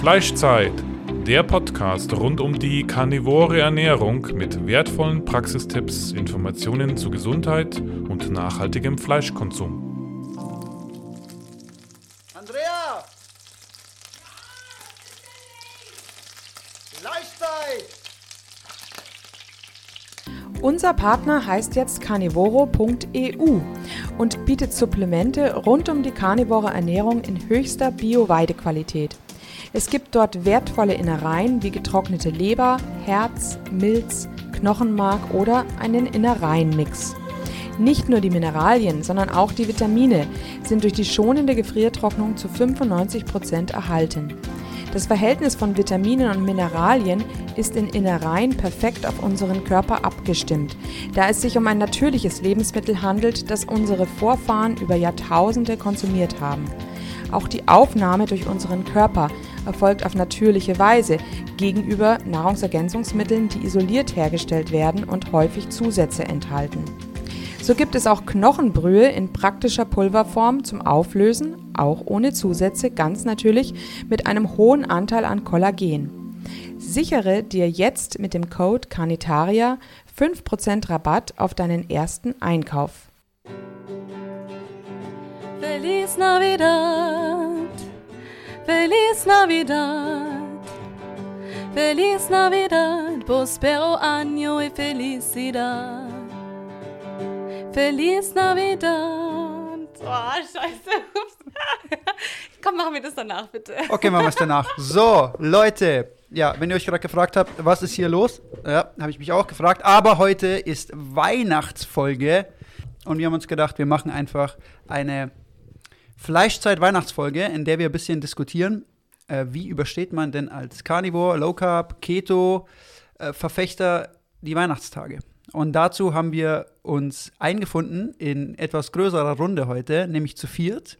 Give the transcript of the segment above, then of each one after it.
Fleischzeit, der Podcast rund um die karnivore Ernährung mit wertvollen Praxistipps, Informationen zu Gesundheit und nachhaltigem Fleischkonsum. Andrea! Fleischzeit! Unser Partner heißt jetzt carnivoro.eu und bietet Supplemente rund um die karnivore Ernährung in höchster Bio-Weidequalität. Es gibt dort wertvolle Innereien wie getrocknete Leber, Herz, Milz, Knochenmark oder einen Innereienmix. Nicht nur die Mineralien, sondern auch die Vitamine sind durch die schonende Gefriertrocknung zu 95 Prozent erhalten. Das Verhältnis von Vitaminen und Mineralien ist in Innereien perfekt auf unseren Körper abgestimmt, da es sich um ein natürliches Lebensmittel handelt, das unsere Vorfahren über Jahrtausende konsumiert haben. Auch die Aufnahme durch unseren Körper erfolgt auf natürliche Weise gegenüber Nahrungsergänzungsmitteln, die isoliert hergestellt werden und häufig Zusätze enthalten. So gibt es auch Knochenbrühe in praktischer Pulverform zum Auflösen, auch ohne Zusätze, ganz natürlich mit einem hohen Anteil an Kollagen. Sichere dir jetzt mit dem Code Carnitaria 5% Rabatt auf deinen ersten Einkauf. Feliz Navidad, Feliz Navidad, Feliz Navidad, prospero año y felicidad. Feliz Navidad. Oh, scheiße. Komm, machen wir das danach, bitte. Okay, machen wir es danach. So, Leute, ja, wenn ihr euch gerade gefragt habt, was ist hier los? Ja, habe ich mich auch gefragt. Aber heute ist Weihnachtsfolge und wir haben uns gedacht, wir machen einfach eine Fleischzeit-Weihnachtsfolge, in der wir ein bisschen diskutieren, äh, wie übersteht man denn als Carnivore, Low Carb, Keto, äh, Verfechter die Weihnachtstage. Und dazu haben wir uns eingefunden in etwas größerer Runde heute, nämlich zu viert.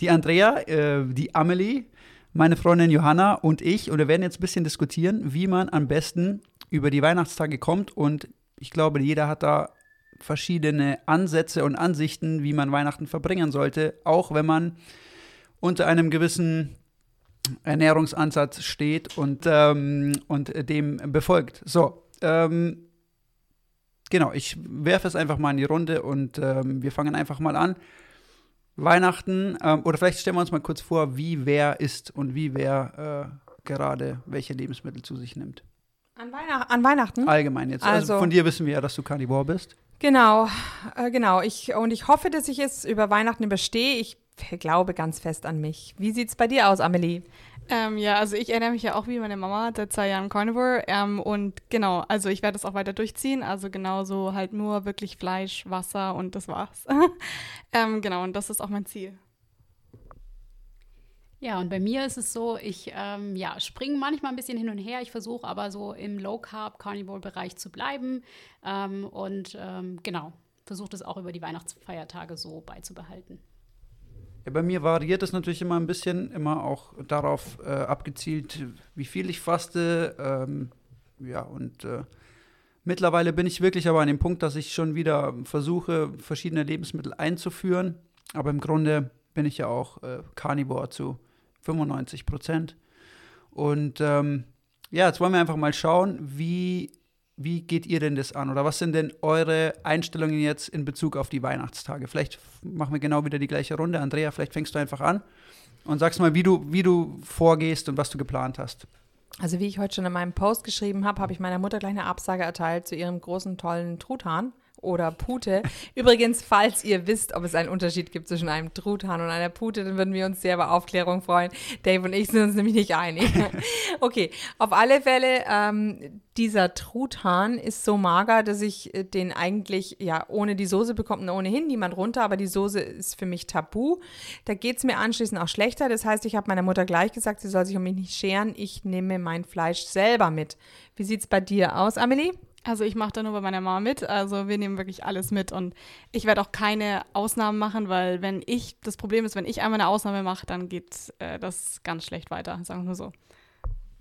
Die Andrea, äh, die Amelie, meine Freundin Johanna und ich. Und wir werden jetzt ein bisschen diskutieren, wie man am besten über die Weihnachtstage kommt. Und ich glaube, jeder hat da verschiedene Ansätze und Ansichten, wie man Weihnachten verbringen sollte, auch wenn man unter einem gewissen Ernährungsansatz steht und, ähm, und dem befolgt. So, ähm, genau, ich werfe es einfach mal in die Runde und ähm, wir fangen einfach mal an. Weihnachten, ähm, oder vielleicht stellen wir uns mal kurz vor, wie wer isst und wie wer äh, gerade welche Lebensmittel zu sich nimmt. An, Weihnacht an Weihnachten? Allgemein jetzt. Also, also, von dir wissen wir ja, dass du Carnivore bist. Genau, äh, genau. Ich, und ich hoffe, dass ich es über Weihnachten überstehe. Ich glaube ganz fest an mich. Wie sieht es bei dir aus, Amelie? Ähm, ja, also ich erinnere mich ja auch wie meine Mama seit zwei Jahren Carnivore. Ähm, und genau, also ich werde das auch weiter durchziehen. Also genauso halt nur wirklich Fleisch, Wasser und das war's. ähm, genau, und das ist auch mein Ziel. Ja, und bei mir ist es so, ich ähm, ja, springe manchmal ein bisschen hin und her. Ich versuche aber so im Low-Carb-Carnivore-Bereich zu bleiben. Ähm, und ähm, genau, versuche das auch über die Weihnachtsfeiertage so beizubehalten. Ja, bei mir variiert es natürlich immer ein bisschen, immer auch darauf äh, abgezielt, wie viel ich faste. Ähm, ja, und äh, mittlerweile bin ich wirklich aber an dem Punkt, dass ich schon wieder versuche, verschiedene Lebensmittel einzuführen. Aber im Grunde bin ich ja auch äh, Carnivore zu 95 Prozent. Und ähm, ja, jetzt wollen wir einfach mal schauen, wie wie geht ihr denn das an? Oder was sind denn eure Einstellungen jetzt in Bezug auf die Weihnachtstage? Vielleicht machen wir genau wieder die gleiche Runde. Andrea, vielleicht fängst du einfach an und sagst mal, wie du, wie du vorgehst und was du geplant hast. Also wie ich heute schon in meinem Post geschrieben habe, habe ich meiner Mutter gleich eine Absage erteilt zu ihrem großen, tollen Truthahn oder Pute. Übrigens, falls ihr wisst, ob es einen Unterschied gibt zwischen einem Truthahn und einer Pute, dann würden wir uns sehr über Aufklärung freuen. Dave und ich sind uns nämlich nicht einig. okay, auf alle Fälle, ähm, dieser Truthahn ist so mager, dass ich äh, den eigentlich, ja, ohne die Soße bekommt man ohnehin niemand runter, aber die Soße ist für mich tabu. Da geht es mir anschließend auch schlechter. Das heißt, ich habe meiner Mutter gleich gesagt, sie soll sich um mich nicht scheren. Ich nehme mein Fleisch selber mit. Wie sieht es bei dir aus, Amelie? Also ich mache da nur bei meiner Mama mit. Also wir nehmen wirklich alles mit und ich werde auch keine Ausnahmen machen, weil wenn ich, das Problem ist, wenn ich einmal eine Ausnahme mache, dann geht äh, das ganz schlecht weiter, sagen wir nur so.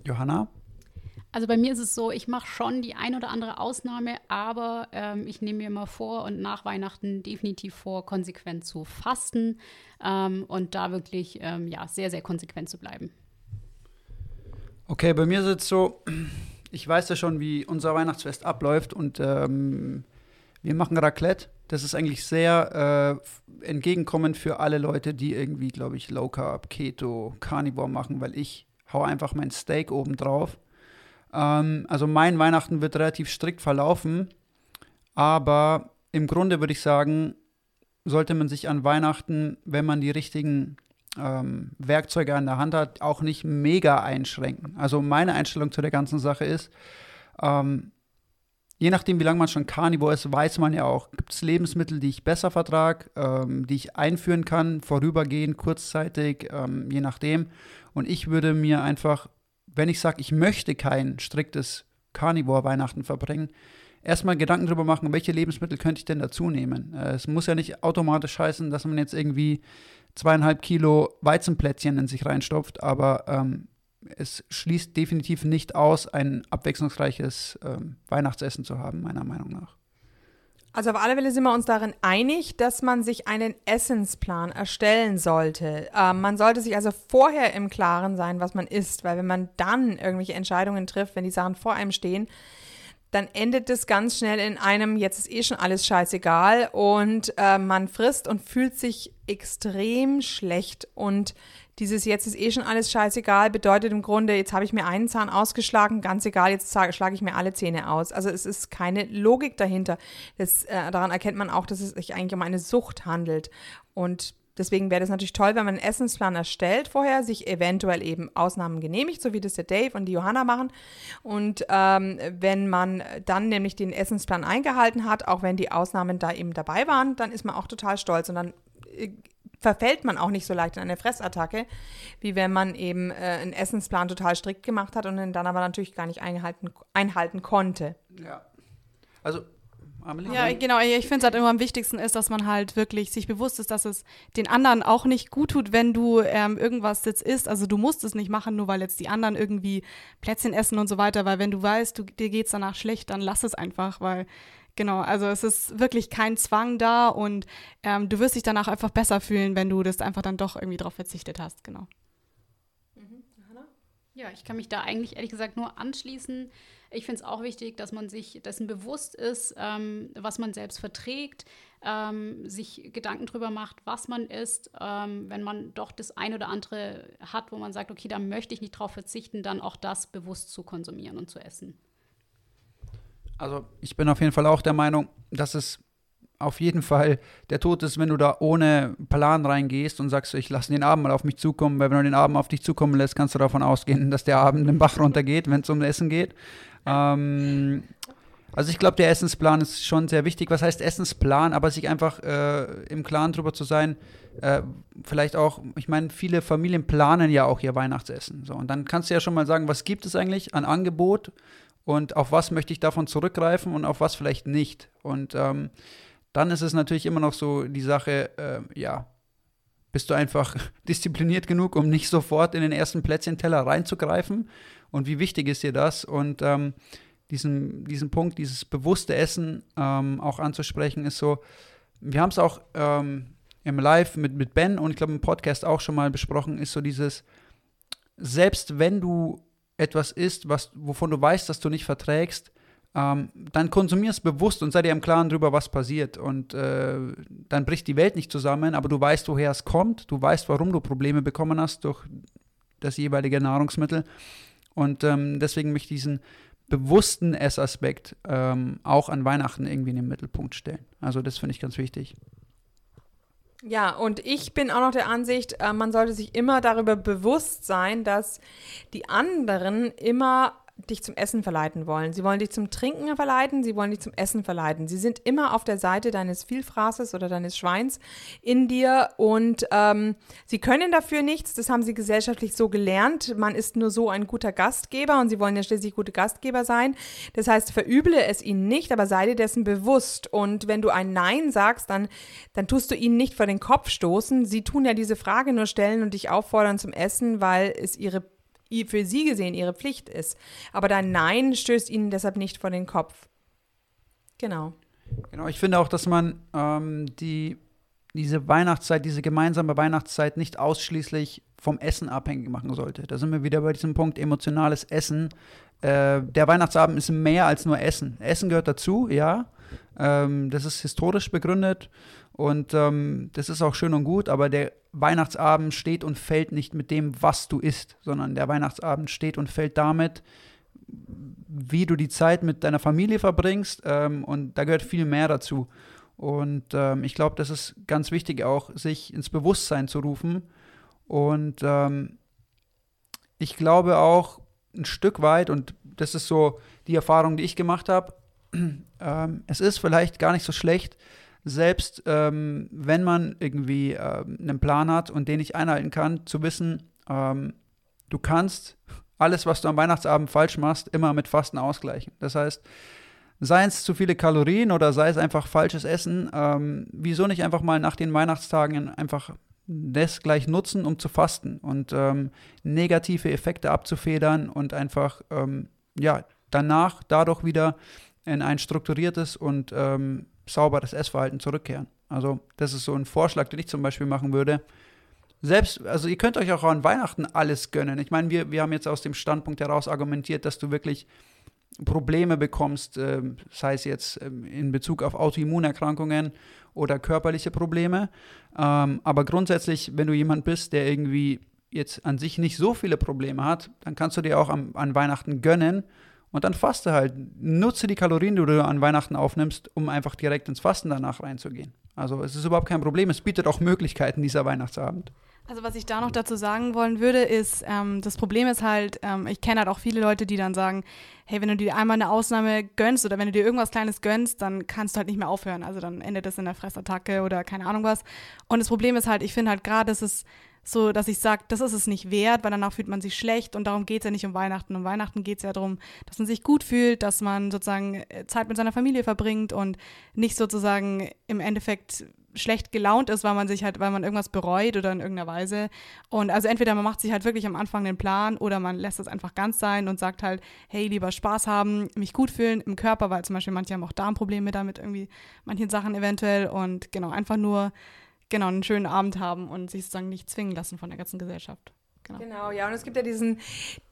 Johanna? Also bei mir ist es so, ich mache schon die ein oder andere Ausnahme, aber ähm, ich nehme mir immer vor und nach Weihnachten definitiv vor, konsequent zu fasten ähm, und da wirklich ähm, ja, sehr, sehr konsequent zu bleiben. Okay, bei mir ist es so, ich weiß ja schon, wie unser Weihnachtsfest abläuft und ähm, wir machen Raclette. Das ist eigentlich sehr äh, entgegenkommend für alle Leute, die irgendwie, glaube ich, Low Carb, Keto, Carnivore machen, weil ich hau einfach mein Steak oben drauf. Ähm, also mein Weihnachten wird relativ strikt verlaufen, aber im Grunde würde ich sagen, sollte man sich an Weihnachten, wenn man die richtigen ähm, Werkzeuge an der Hand hat, auch nicht mega einschränken. Also meine Einstellung zu der ganzen Sache ist, ähm, je nachdem, wie lange man schon Carnivore ist, weiß man ja auch, gibt es Lebensmittel, die ich besser vertrage, ähm, die ich einführen kann, vorübergehend, kurzzeitig, ähm, je nachdem. Und ich würde mir einfach, wenn ich sage, ich möchte kein striktes Carnivore-Weihnachten verbringen, erstmal Gedanken darüber machen, welche Lebensmittel könnte ich denn dazu nehmen. Äh, es muss ja nicht automatisch heißen, dass man jetzt irgendwie zweieinhalb Kilo Weizenplätzchen in sich reinstopft, aber ähm, es schließt definitiv nicht aus, ein abwechslungsreiches ähm, Weihnachtsessen zu haben, meiner Meinung nach. Also auf alle Fälle sind wir uns darin einig, dass man sich einen Essensplan erstellen sollte. Ähm, man sollte sich also vorher im Klaren sein, was man isst, weil wenn man dann irgendwelche Entscheidungen trifft, wenn die Sachen vor einem stehen, dann endet es ganz schnell in einem, jetzt ist eh schon alles scheißegal und äh, man frisst und fühlt sich extrem schlecht und dieses jetzt ist eh schon alles scheißegal bedeutet im Grunde, jetzt habe ich mir einen Zahn ausgeschlagen, ganz egal, jetzt schlage ich mir alle Zähne aus. Also es ist keine Logik dahinter. Das, äh, daran erkennt man auch, dass es sich eigentlich um eine Sucht handelt. Und Deswegen wäre das natürlich toll, wenn man einen Essensplan erstellt vorher, sich eventuell eben Ausnahmen genehmigt, so wie das der Dave und die Johanna machen. Und ähm, wenn man dann nämlich den Essensplan eingehalten hat, auch wenn die Ausnahmen da eben dabei waren, dann ist man auch total stolz und dann äh, verfällt man auch nicht so leicht in eine Fressattacke, wie wenn man eben äh, einen Essensplan total strikt gemacht hat und den dann aber natürlich gar nicht einhalten, einhalten konnte. Ja. Also Amelie? Ja, genau. Ich finde es halt immer am wichtigsten ist, dass man halt wirklich sich bewusst ist, dass es den anderen auch nicht gut tut, wenn du ähm, irgendwas jetzt isst. Also du musst es nicht machen, nur weil jetzt die anderen irgendwie Plätzchen essen und so weiter, weil wenn du weißt, du, dir es danach schlecht, dann lass es einfach, weil Genau, also es ist wirklich kein Zwang da und ähm, du wirst dich danach einfach besser fühlen, wenn du das einfach dann doch irgendwie drauf verzichtet hast, genau. Ja, ich kann mich da eigentlich ehrlich gesagt nur anschließen. Ich finde es auch wichtig, dass man sich dessen bewusst ist, ähm, was man selbst verträgt, ähm, sich Gedanken darüber macht, was man isst. Ähm, wenn man doch das ein oder andere hat, wo man sagt, okay, da möchte ich nicht drauf verzichten, dann auch das bewusst zu konsumieren und zu essen. Also ich bin auf jeden Fall auch der Meinung, dass es auf jeden Fall der Tod ist, wenn du da ohne Plan reingehst und sagst, ich lasse den Abend mal auf mich zukommen, weil wenn du den Abend auf dich zukommen lässt, kannst du davon ausgehen, dass der Abend den Bach runtergeht, wenn es um Essen geht. Ähm, also ich glaube, der Essensplan ist schon sehr wichtig. Was heißt Essensplan? Aber sich einfach äh, im Klaren darüber zu sein, äh, vielleicht auch, ich meine, viele Familien planen ja auch ihr Weihnachtsessen. So, und dann kannst du ja schon mal sagen, was gibt es eigentlich an Angebot und auf was möchte ich davon zurückgreifen und auf was vielleicht nicht. Und ähm, dann ist es natürlich immer noch so die Sache, äh, ja, bist du einfach diszipliniert genug, um nicht sofort in den ersten Plätzchenteller reinzugreifen und wie wichtig ist dir das? Und ähm, diesen, diesen Punkt, dieses bewusste Essen ähm, auch anzusprechen, ist so, wir haben es auch ähm, im Live mit, mit Ben und ich glaube im Podcast auch schon mal besprochen, ist so dieses, selbst wenn du etwas isst, was, wovon du weißt, dass du nicht verträgst, ähm, dann konsumier es bewusst und sei dir im Klaren darüber, was passiert. Und äh, dann bricht die Welt nicht zusammen, aber du weißt, woher es kommt, du weißt, warum du Probleme bekommen hast durch das jeweilige Nahrungsmittel. Und ähm, deswegen möchte ich diesen bewussten Essaspekt ähm, auch an Weihnachten irgendwie in den Mittelpunkt stellen. Also das finde ich ganz wichtig. Ja, und ich bin auch noch der Ansicht, äh, man sollte sich immer darüber bewusst sein, dass die anderen immer dich zum Essen verleiten wollen. Sie wollen dich zum Trinken verleiten, sie wollen dich zum Essen verleiten. Sie sind immer auf der Seite deines Vielfraßes oder deines Schweins in dir und ähm, sie können dafür nichts. Das haben sie gesellschaftlich so gelernt. Man ist nur so ein guter Gastgeber und sie wollen ja schließlich gute Gastgeber sein. Das heißt, verüble es ihnen nicht, aber sei dir dessen bewusst. Und wenn du ein Nein sagst, dann, dann tust du ihnen nicht vor den Kopf stoßen. Sie tun ja diese Frage nur stellen und dich auffordern zum Essen, weil es ihre für sie gesehen ihre Pflicht ist. Aber dein Nein stößt ihnen deshalb nicht vor den Kopf. Genau. Genau, ich finde auch, dass man ähm, die diese Weihnachtszeit, diese gemeinsame Weihnachtszeit nicht ausschließlich vom Essen abhängig machen sollte. Da sind wir wieder bei diesem Punkt emotionales Essen. Äh, der Weihnachtsabend ist mehr als nur Essen. Essen gehört dazu, ja. Ähm, das ist historisch begründet und ähm, das ist auch schön und gut, aber der Weihnachtsabend steht und fällt nicht mit dem, was du isst, sondern der Weihnachtsabend steht und fällt damit, wie du die Zeit mit deiner Familie verbringst ähm, und da gehört viel mehr dazu. Und ähm, ich glaube, das ist ganz wichtig auch, sich ins Bewusstsein zu rufen. Und ähm, ich glaube auch ein Stück weit, und das ist so die Erfahrung, die ich gemacht habe, ähm, es ist vielleicht gar nicht so schlecht, selbst ähm, wenn man irgendwie ähm, einen Plan hat und den nicht einhalten kann, zu wissen, ähm, du kannst alles, was du am Weihnachtsabend falsch machst, immer mit Fasten ausgleichen. Das heißt, sei es zu viele Kalorien oder sei es einfach falsches Essen, ähm, wieso nicht einfach mal nach den Weihnachtstagen einfach das gleich nutzen, um zu fasten und ähm, negative Effekte abzufedern und einfach, ähm, ja, danach dadurch wieder in ein strukturiertes und ähm, sauberes Essverhalten zurückkehren. Also, das ist so ein Vorschlag, den ich zum Beispiel machen würde. Selbst, also ihr könnt euch auch an Weihnachten alles gönnen. Ich meine, wir, wir haben jetzt aus dem Standpunkt heraus argumentiert, dass du wirklich Probleme bekommst, äh, sei es jetzt äh, in Bezug auf Autoimmunerkrankungen oder körperliche Probleme. Ähm, aber grundsätzlich, wenn du jemand bist, der irgendwie jetzt an sich nicht so viele Probleme hat, dann kannst du dir auch am, an Weihnachten gönnen und dann faste halt. Nutze die Kalorien, die du an Weihnachten aufnimmst, um einfach direkt ins Fasten danach reinzugehen. Also es ist überhaupt kein Problem. Es bietet auch Möglichkeiten, dieser Weihnachtsabend. Also was ich da noch dazu sagen wollen würde, ist, ähm, das Problem ist halt, ähm, ich kenne halt auch viele Leute, die dann sagen, hey, wenn du dir einmal eine Ausnahme gönnst oder wenn du dir irgendwas Kleines gönnst, dann kannst du halt nicht mehr aufhören. Also dann endet das in der Fressattacke oder keine Ahnung was. Und das Problem ist halt, ich finde halt gerade, dass es so, dass ich sage, das ist es nicht wert, weil danach fühlt man sich schlecht und darum geht es ja nicht um Weihnachten. Um Weihnachten geht es ja darum, dass man sich gut fühlt, dass man sozusagen äh, Zeit mit seiner Familie verbringt und nicht sozusagen im Endeffekt schlecht gelaunt ist, weil man sich halt, weil man irgendwas bereut oder in irgendeiner Weise. Und also entweder man macht sich halt wirklich am Anfang den Plan oder man lässt es einfach ganz sein und sagt halt, hey, lieber Spaß haben, mich gut fühlen im Körper, weil zum Beispiel manche haben auch Darmprobleme damit irgendwie, manchen Sachen eventuell und genau, einfach nur, genau, einen schönen Abend haben und sich sozusagen nicht zwingen lassen von der ganzen Gesellschaft. Genau. genau. ja. Und es gibt ja diesen,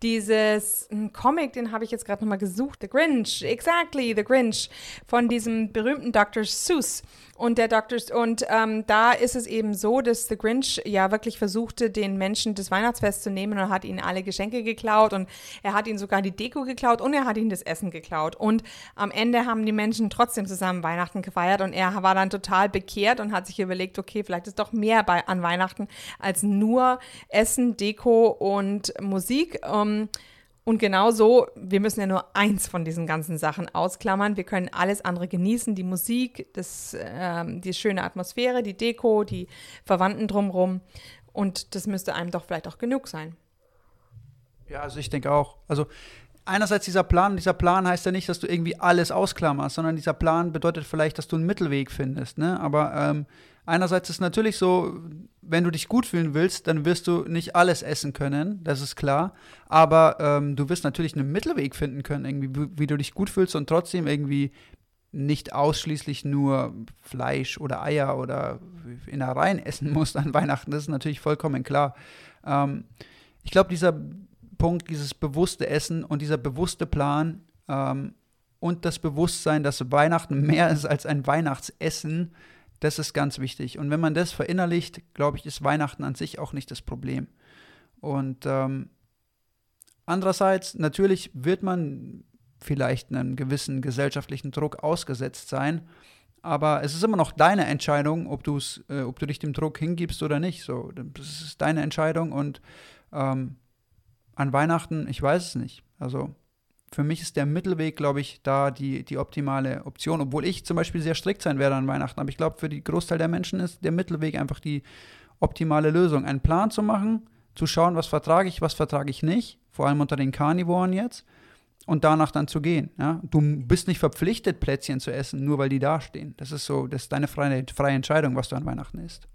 dieses Comic, den habe ich jetzt gerade nochmal gesucht, The Grinch, exactly, The Grinch, von diesem berühmten Dr. Seuss. Und der Dr. und ähm, da ist es eben so, dass The Grinch ja wirklich versuchte, den Menschen das Weihnachtsfest zu nehmen und hat ihnen alle Geschenke geklaut und er hat ihnen sogar die Deko geklaut und er hat ihnen das Essen geklaut. Und am Ende haben die Menschen trotzdem zusammen Weihnachten gefeiert und er war dann total bekehrt und hat sich überlegt, okay, vielleicht ist doch mehr bei, an Weihnachten als nur Essen, Deko und Musik. Ähm, und genau so, wir müssen ja nur eins von diesen ganzen Sachen ausklammern. Wir können alles andere genießen, die Musik, das, ähm, die schöne Atmosphäre, die Deko, die Verwandten drumherum. Und das müsste einem doch vielleicht auch genug sein. Ja, also ich denke auch. Also einerseits dieser Plan, dieser Plan heißt ja nicht, dass du irgendwie alles ausklammerst, sondern dieser Plan bedeutet vielleicht, dass du einen Mittelweg findest. Ne? Aber ähm, einerseits ist natürlich so, wenn du dich gut fühlen willst, dann wirst du nicht alles essen können, das ist klar. Aber ähm, du wirst natürlich einen Mittelweg finden können, irgendwie, wie, du dich gut fühlst und trotzdem irgendwie nicht ausschließlich nur Fleisch oder Eier oder Innereien essen musst an Weihnachten. Das ist natürlich vollkommen klar. Ähm, ich glaube, dieser Punkt, dieses bewusste Essen und dieser bewusste Plan ähm, und das Bewusstsein, dass Weihnachten mehr ist als ein Weihnachtsessen, das ist ganz wichtig. Und wenn man das verinnerlicht, glaube ich, ist Weihnachten an sich auch nicht das Problem. Und ähm, andererseits, natürlich wird man vielleicht einem gewissen gesellschaftlichen Druck ausgesetzt sein, aber es ist immer noch deine Entscheidung, ob, du's, äh, ob du dich dem Druck hingibst oder nicht. So, das ist deine Entscheidung und ähm, an Weihnachten, ich weiß es nicht. Also für mich ist der Mittelweg, glaube ich, da die, die optimale Option. Obwohl ich zum Beispiel sehr strikt sein werde an Weihnachten. Aber ich glaube, für die Großteil der Menschen ist der Mittelweg einfach die optimale Lösung. Einen Plan zu machen, zu schauen, was vertrage ich, was vertrage ich nicht. Vor allem unter den Karnivoren jetzt. Und danach dann zu gehen. Ja? Du bist nicht verpflichtet, Plätzchen zu essen, nur weil die dastehen. Das ist so, das ist deine freie, freie Entscheidung, was du an Weihnachten isst.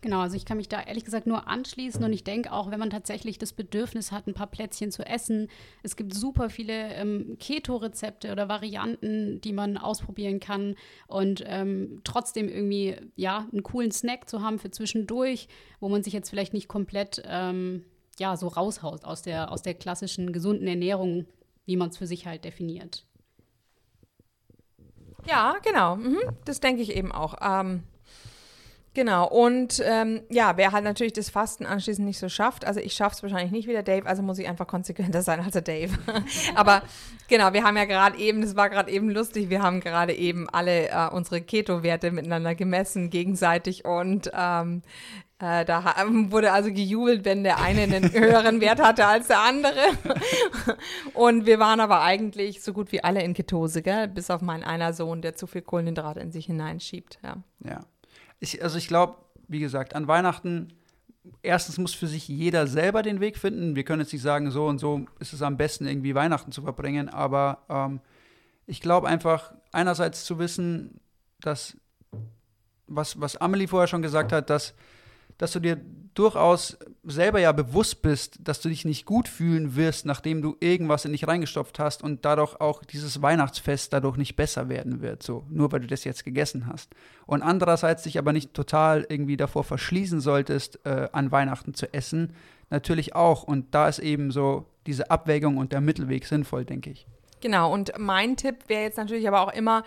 Genau, also ich kann mich da ehrlich gesagt nur anschließen und ich denke auch, wenn man tatsächlich das Bedürfnis hat, ein paar Plätzchen zu essen, es gibt super viele ähm, Keto-Rezepte oder Varianten, die man ausprobieren kann und ähm, trotzdem irgendwie, ja, einen coolen Snack zu haben für zwischendurch, wo man sich jetzt vielleicht nicht komplett, ähm, ja, so raushaut aus der, aus der klassischen gesunden Ernährung, wie man es für sich halt definiert. Ja, genau. Mhm. Das denke ich eben auch. Ähm, Genau, und ähm, ja, wer halt natürlich das Fasten anschließend nicht so schafft, also ich schaffe es wahrscheinlich nicht wie der Dave, also muss ich einfach konsequenter sein als der Dave. Aber genau, wir haben ja gerade eben, das war gerade eben lustig, wir haben gerade eben alle äh, unsere Keto-Werte miteinander gemessen, gegenseitig und ähm, äh, da wurde also gejubelt, wenn der eine einen höheren Wert hatte als der andere. Und wir waren aber eigentlich so gut wie alle in Ketose, gell? bis auf meinen einer Sohn, der zu viel Kohlenhydrate in sich hineinschiebt. Ja. Ja. Ich, also ich glaube, wie gesagt, an Weihnachten, erstens muss für sich jeder selber den Weg finden. Wir können jetzt nicht sagen, so und so ist es am besten, irgendwie Weihnachten zu verbringen, aber ähm, ich glaube einfach, einerseits zu wissen, dass, was, was Amelie vorher schon gesagt hat, dass dass du dir durchaus selber ja bewusst bist, dass du dich nicht gut fühlen wirst, nachdem du irgendwas in dich reingestopft hast und dadurch auch dieses Weihnachtsfest dadurch nicht besser werden wird, so nur weil du das jetzt gegessen hast. Und andererseits dich aber nicht total irgendwie davor verschließen solltest, äh, an Weihnachten zu essen, natürlich auch. Und da ist eben so diese Abwägung und der Mittelweg sinnvoll, denke ich. Genau, und mein Tipp wäre jetzt natürlich aber auch immer,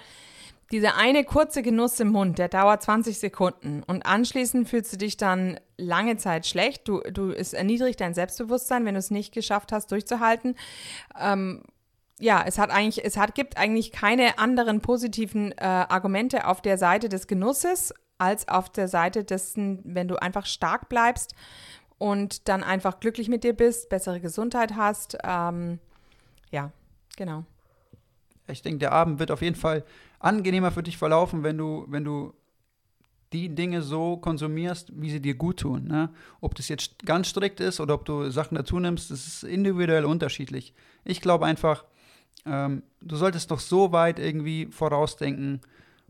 dieser eine kurze Genuss im Mund, der dauert 20 Sekunden und anschließend fühlst du dich dann lange Zeit schlecht. Du, du es erniedrigt dein Selbstbewusstsein, wenn du es nicht geschafft hast, durchzuhalten. Ähm, ja, es hat eigentlich, es hat, gibt eigentlich keine anderen positiven äh, Argumente auf der Seite des Genusses als auf der Seite dessen, wenn du einfach stark bleibst und dann einfach glücklich mit dir bist, bessere Gesundheit hast. Ähm, ja, genau. Ich denke, der Abend wird auf jeden Fall angenehmer für dich verlaufen, wenn du, wenn du die Dinge so konsumierst, wie sie dir gut tun. Ne? Ob das jetzt ganz strikt ist oder ob du Sachen dazu nimmst, das ist individuell unterschiedlich. Ich glaube einfach, ähm, du solltest doch so weit irgendwie vorausdenken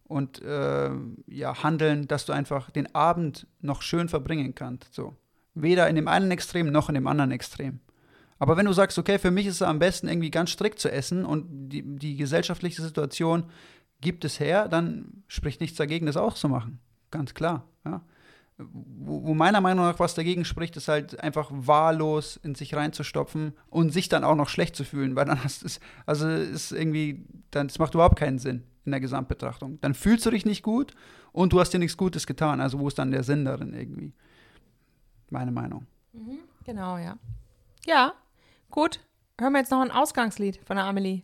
und äh, ja, handeln, dass du einfach den Abend noch schön verbringen kannst. So. Weder in dem einen Extrem noch in dem anderen Extrem. Aber wenn du sagst, okay, für mich ist es am besten irgendwie ganz strikt zu essen und die, die gesellschaftliche Situation gibt es her, dann spricht nichts dagegen, das auch zu machen. Ganz klar. Ja. Wo, wo, meiner Meinung nach was dagegen spricht, ist halt einfach wahllos in sich reinzustopfen und sich dann auch noch schlecht zu fühlen, weil dann hast du es, also ist irgendwie, dann, das macht überhaupt keinen Sinn in der Gesamtbetrachtung. Dann fühlst du dich nicht gut und du hast dir nichts Gutes getan. Also wo ist dann der Sinn darin irgendwie? Meine Meinung. Mhm, genau, ja. Ja, gut. Hören wir jetzt noch ein Ausgangslied von der Amelie.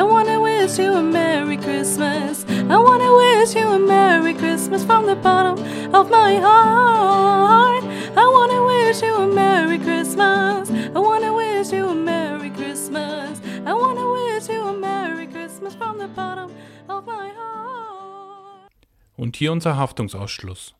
I wanna wish you a Merry Christmas. I wanna wish you a Merry Christmas from the bottom of my heart. I wanna wish you a Merry Christmas. I wanna wish you a Merry Christmas. I wanna wish you a Merry Christmas from the bottom of my heart. Und hier unser Haftungsausschluss.